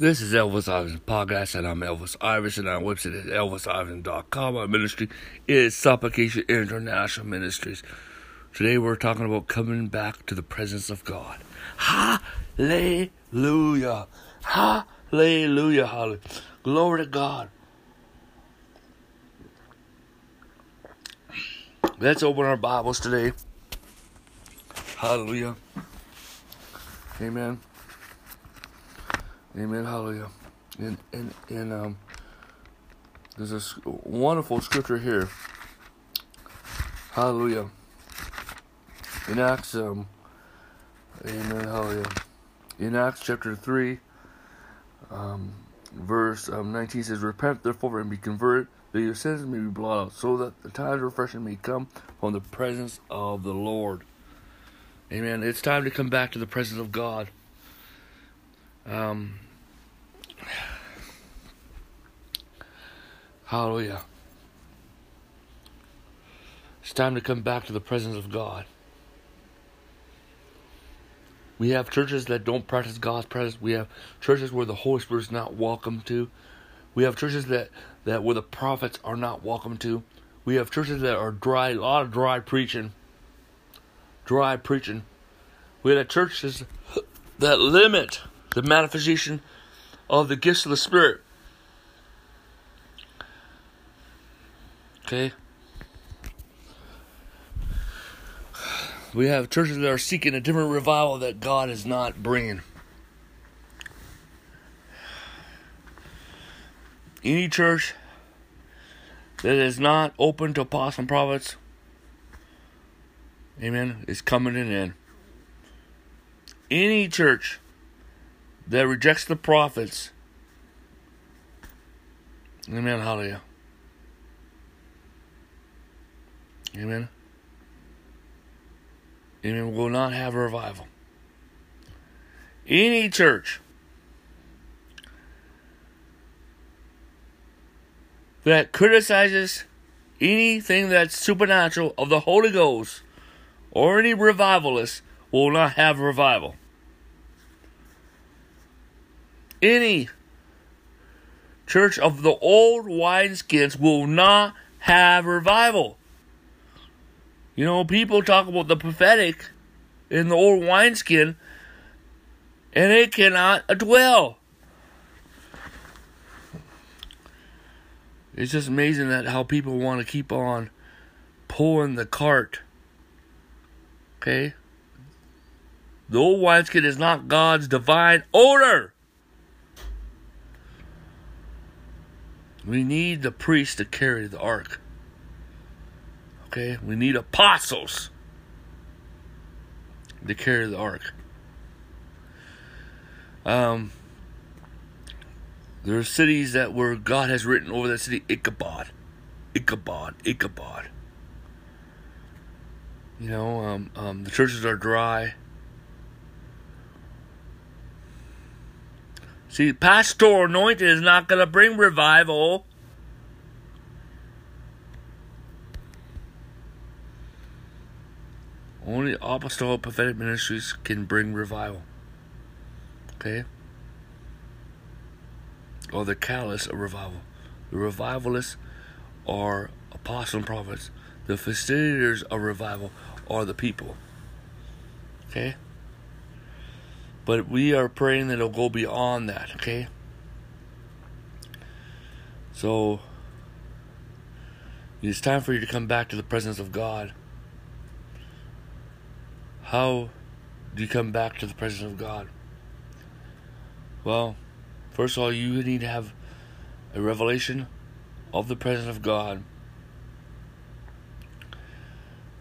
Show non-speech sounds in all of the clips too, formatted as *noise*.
This is Elvis Iverson Podcast, and I'm Elvis Iverson. Our website is elvisiverson.com. Our ministry is Supplication International Ministries. Today we're talking about coming back to the presence of God. Hallelujah. Hallelujah. Hallelujah. Glory to God. Let's open our Bibles today. Hallelujah. Amen. Amen. Hallelujah. And and and um, there's this wonderful scripture here. Hallelujah. In Acts, um, Amen. Hallelujah. In Acts chapter three, um, verse um, 19 says, "Repent therefore and be converted, that your sins may be blotted out, so that the time of refreshing may come from the presence of the Lord." Amen. It's time to come back to the presence of God. Um, *sighs* hallelujah. It's time to come back to the presence of God. We have churches that don't practice God's presence. We have churches where the Holy Spirit is not welcome to. We have churches that, that where the prophets are not welcome to. We have churches that are dry, a lot of dry preaching. Dry preaching. We have churches that limit the manifestation of the gifts of the Spirit. Okay? We have churches that are seeking a different revival that God is not bringing. Any church that is not open to apostles and prophets, amen, is coming in. Any church that rejects the prophets. Amen. Hallelujah. Amen. Amen. Will not have a revival. Any church that criticizes anything that's supernatural of the Holy Ghost or any revivalist will not have revival any church of the old wineskins will not have revival. You know, people talk about the prophetic in the old wineskin, and it cannot dwell. It's just amazing that how people want to keep on pulling the cart. Okay? The old wineskin is not God's divine order. We need the priest to carry the ark. Okay? We need apostles to carry the ark. Um, there are cities that where God has written over that city Ichabod, Ichabod, Ichabod. You know, um, um, the churches are dry. See, pastoral anointing is not going to bring revival. Only apostolic prophetic ministries can bring revival. Okay? Or the catalyst of revival. The revivalists are apostles and prophets. The facilitators of revival are the people. Okay? But we are praying that it'll go beyond that, okay? So, it's time for you to come back to the presence of God. How do you come back to the presence of God? Well, first of all, you need to have a revelation of the presence of God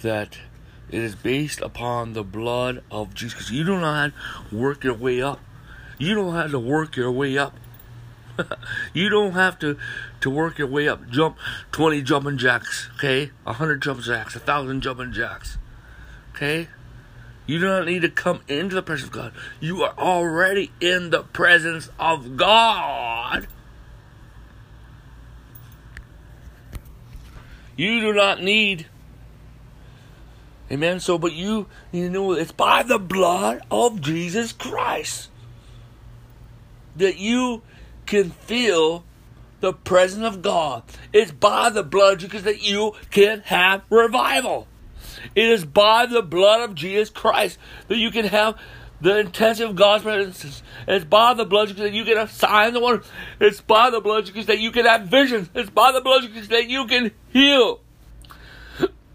that it is based upon the blood of Jesus. Because you don't know to work your way up. You don't have to work your way up. *laughs* you don't have to to work your way up. Jump 20 jumping jacks, okay? 100 jumping jacks, 1,000 jumping jacks, okay? You do not need to come into the presence of God. You are already in the presence of God. You do not need Amen. So, but you, you know, it's by the blood of Jesus Christ. that you can feel the presence of God. It's by the blood Jesus that you can have revival. It is by the blood of Jesus Christ that you can have the intensity of God's presence. It's by the blood that you can have signs and wonders. It's by the blood that you can have visions. It's by the blood that you can heal.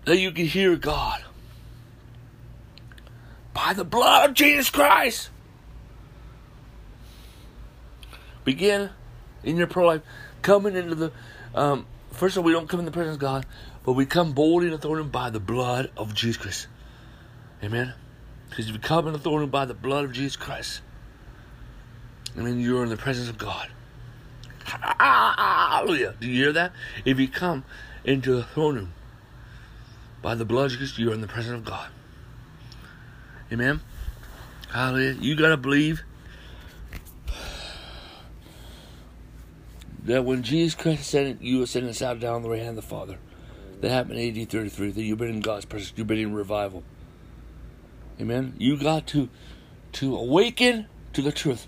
That you can hear God. By the blood of Jesus Christ. Begin in your prayer life coming into the. Um, first of all, we don't come in the presence of God, but we come boldly in authority by the blood of Jesus Christ. Amen. Because if you come in authority by the blood of Jesus Christ, I mean, you're in the presence of God. Hallelujah. Do you hear that? If you come into the throne room by the blood of Jesus, you're in the presence of God. Amen. Hallelujah. You got to believe that when Jesus Christ ascended, you ascended sat down the right hand of the Father. That happened in AD 33. That you've been in God's presence. You've been in revival. Amen. You got to to awaken to the truth.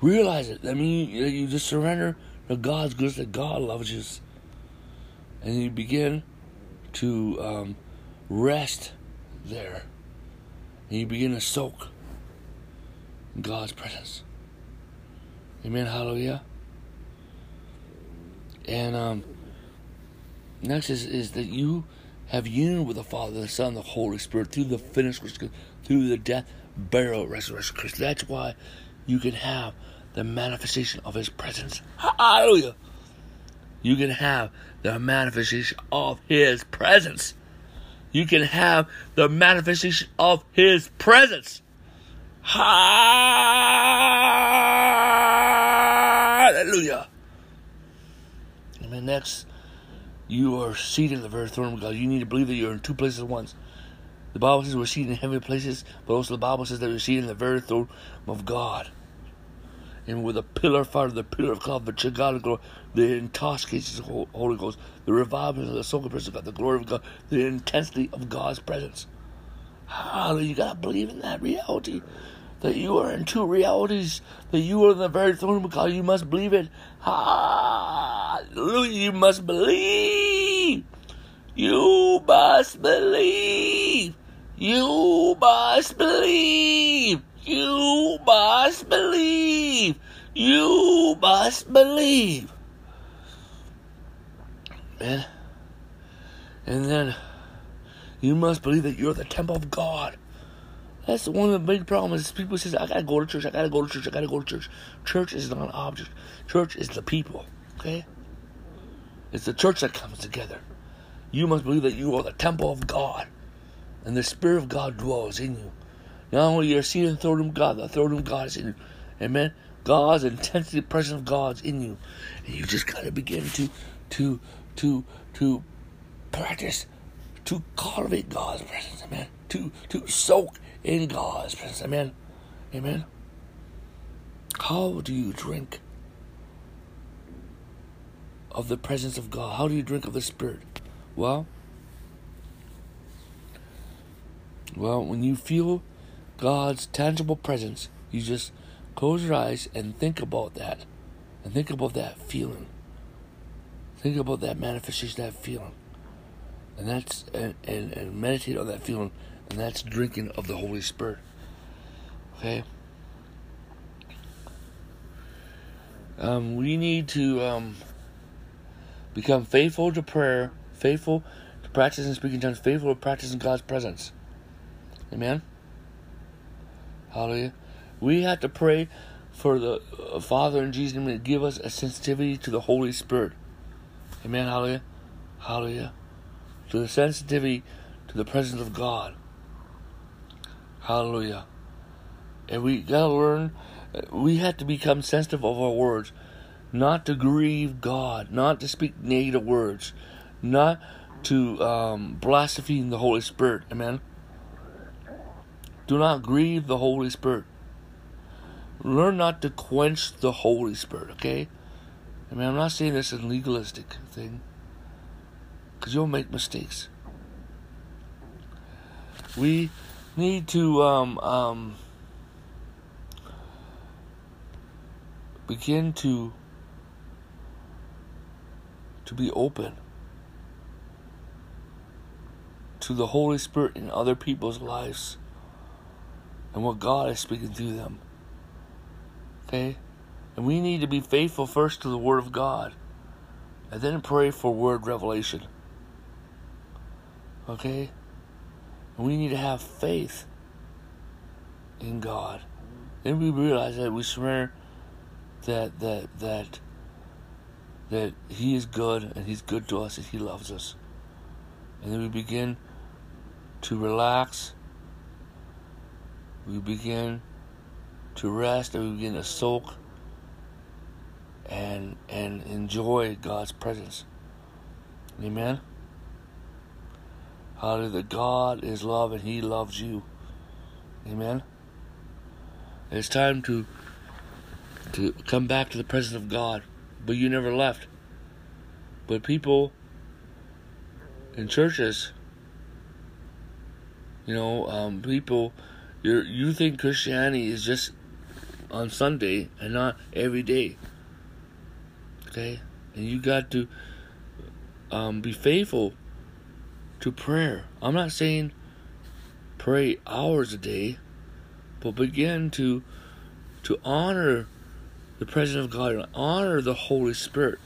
Realize it. I mean, you, you just surrender to God's goodness. That God loves you, and you begin to um, rest there, and you begin to soak in God's presence. Amen. Hallelujah. And um, next is, is that you have union with the Father, the Son, the Holy Spirit through the finished through the death, burial, resurrection Christ. That's why you can have the manifestation of His presence. Hallelujah. You can have the manifestation of His presence. You can have the manifestation of His presence. Hallelujah. And then next, you are seated in the very throne of God. You need to believe that you're in two places at once. The Bible says we're seated in heavenly places, but also the Bible says that we're seated in the very throne of God. And with a pillar of fire, the pillar of cloud, the God of glory, the intoxication of the Holy Ghost, the revival of the soul of God, the glory of God, the intensity of God's presence. Hallelujah. You gotta believe in that reality that you are in two realities, that you are in the very throne of God. You must believe it. Hallelujah. You must believe. You must believe. You must believe. You must believe. You must believe. Man. And then you must believe that you're the temple of God. That's one of the big problems. Is People say, I gotta go to church, I gotta go to church, I gotta go to church. Church is not an object. Church is the people. Okay? It's the church that comes together. You must believe that you are the temple of God. And the Spirit of God dwells in you. Not only you're seeing the throne of God, the throne of God is in you. Amen. God's intensity, presence of God's in you. And you just gotta begin to to to to practice to cultivate God's presence, amen. To to soak in God's presence. Amen. Amen. How do you drink of the presence of God? How do you drink of the Spirit? Well, well, when you feel God's tangible presence, you just close your eyes and think about that. And think about that feeling. Think about that manifestation, that feeling. And that's and, and, and meditate on that feeling and that's drinking of the Holy Spirit. Okay? Um, we need to um, become faithful to prayer, faithful to practicing speaking tongues, faithful to practicing God's presence. Amen? Hallelujah. We have to pray for the uh, Father and Jesus name to give us a sensitivity to the Holy Spirit. Amen. Hallelujah. Hallelujah. To the sensitivity to the presence of God. Hallelujah. And we gotta learn, we have to become sensitive of our words, not to grieve God, not to speak negative words, not to um, blaspheme the Holy Spirit. Amen. Do not grieve the Holy Spirit. Learn not to quench the Holy Spirit, okay? I mean, I'm not saying this is a legalistic thing, because you'll make mistakes. We need to um, um, begin to to be open to the Holy Spirit in other people's lives and what God is speaking through them. Okay? And we need to be faithful first to the Word of God and then pray for word revelation. Okay? And we need to have faith in God. Then we realize that we surrender that that that that He is good and He's good to us and He loves us. And then we begin to relax. We begin to rest and we begin to soak and and enjoy God's presence. Amen. Hallelujah. God is love and He loves you. Amen. It's time to to come back to the presence of God but you never left. But people in churches, you know, um, people, you you think Christianity is just on Sunday and not every day. Okay, and you got to um, be faithful to prayer. I'm not saying pray hours a day, but begin to to honor the presence of God and honor the Holy Spirit.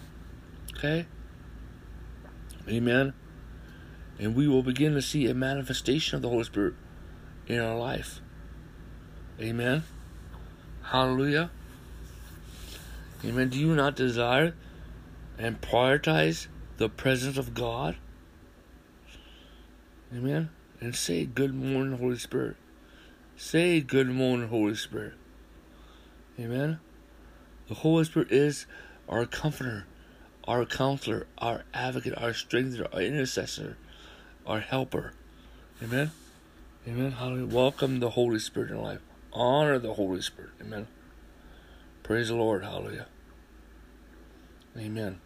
Okay? Amen. And we will begin to see a manifestation of the Holy Spirit in our life. Amen. Hallelujah. Amen. Do you not desire and prioritize the presence of God? Amen. And say, Good morning, Holy Spirit. Say, Good morning, Holy Spirit. Amen. The Holy Spirit is our comforter, our counselor, our advocate, our strengthener, our intercessor, our helper. Amen. Amen. Hallelujah. Welcome the Holy Spirit in life. Honor the Holy Spirit. Amen. Praise the Lord. Hallelujah. Amen.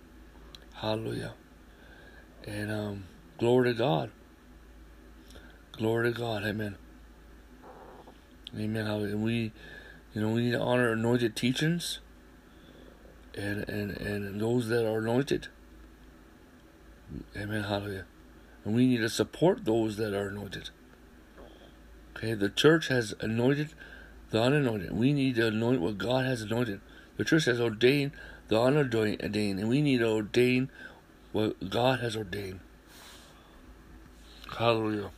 Hallelujah. And um, glory to God. Glory to God. Amen. Amen. And we, you know, we need to honor anointed teachings and, and, and those that are anointed. Amen. Hallelujah. And we need to support those that are anointed. Okay, the church has anointed the unanointed. We need to anoint what God has anointed. The church has ordained the unordained, and we need to ordain what God has ordained. Hallelujah.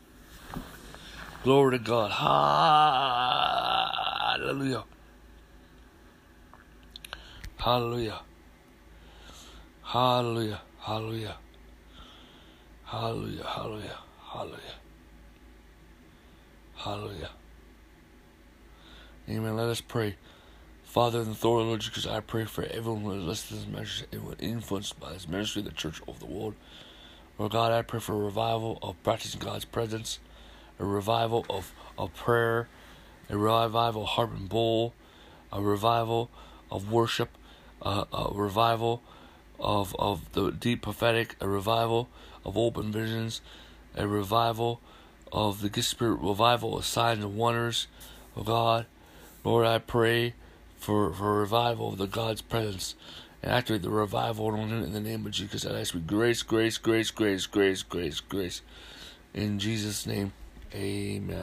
Glory to God. Hallelujah. Hallelujah. Hallelujah. Hallelujah. Hallelujah. Hallelujah. Hallelujah. Hallelujah. Amen. Let us pray. Father and Lord, Lord Jesus, I pray for everyone who has listened to this message and was influenced by this ministry, the church of the world. Lord God, I pray for a revival of practicing God's presence, a revival of, of prayer, a revival of harp and bowl, a revival of worship, a, a revival of, of the deep prophetic, a revival of open visions, a revival of the spirit, revival of signs and wonders of God. Lord, I pray for, for a revival of the God's presence and activate the revival in the name of Jesus. I ask for grace, grace, grace, grace, grace, grace, grace. In Jesus' name, amen.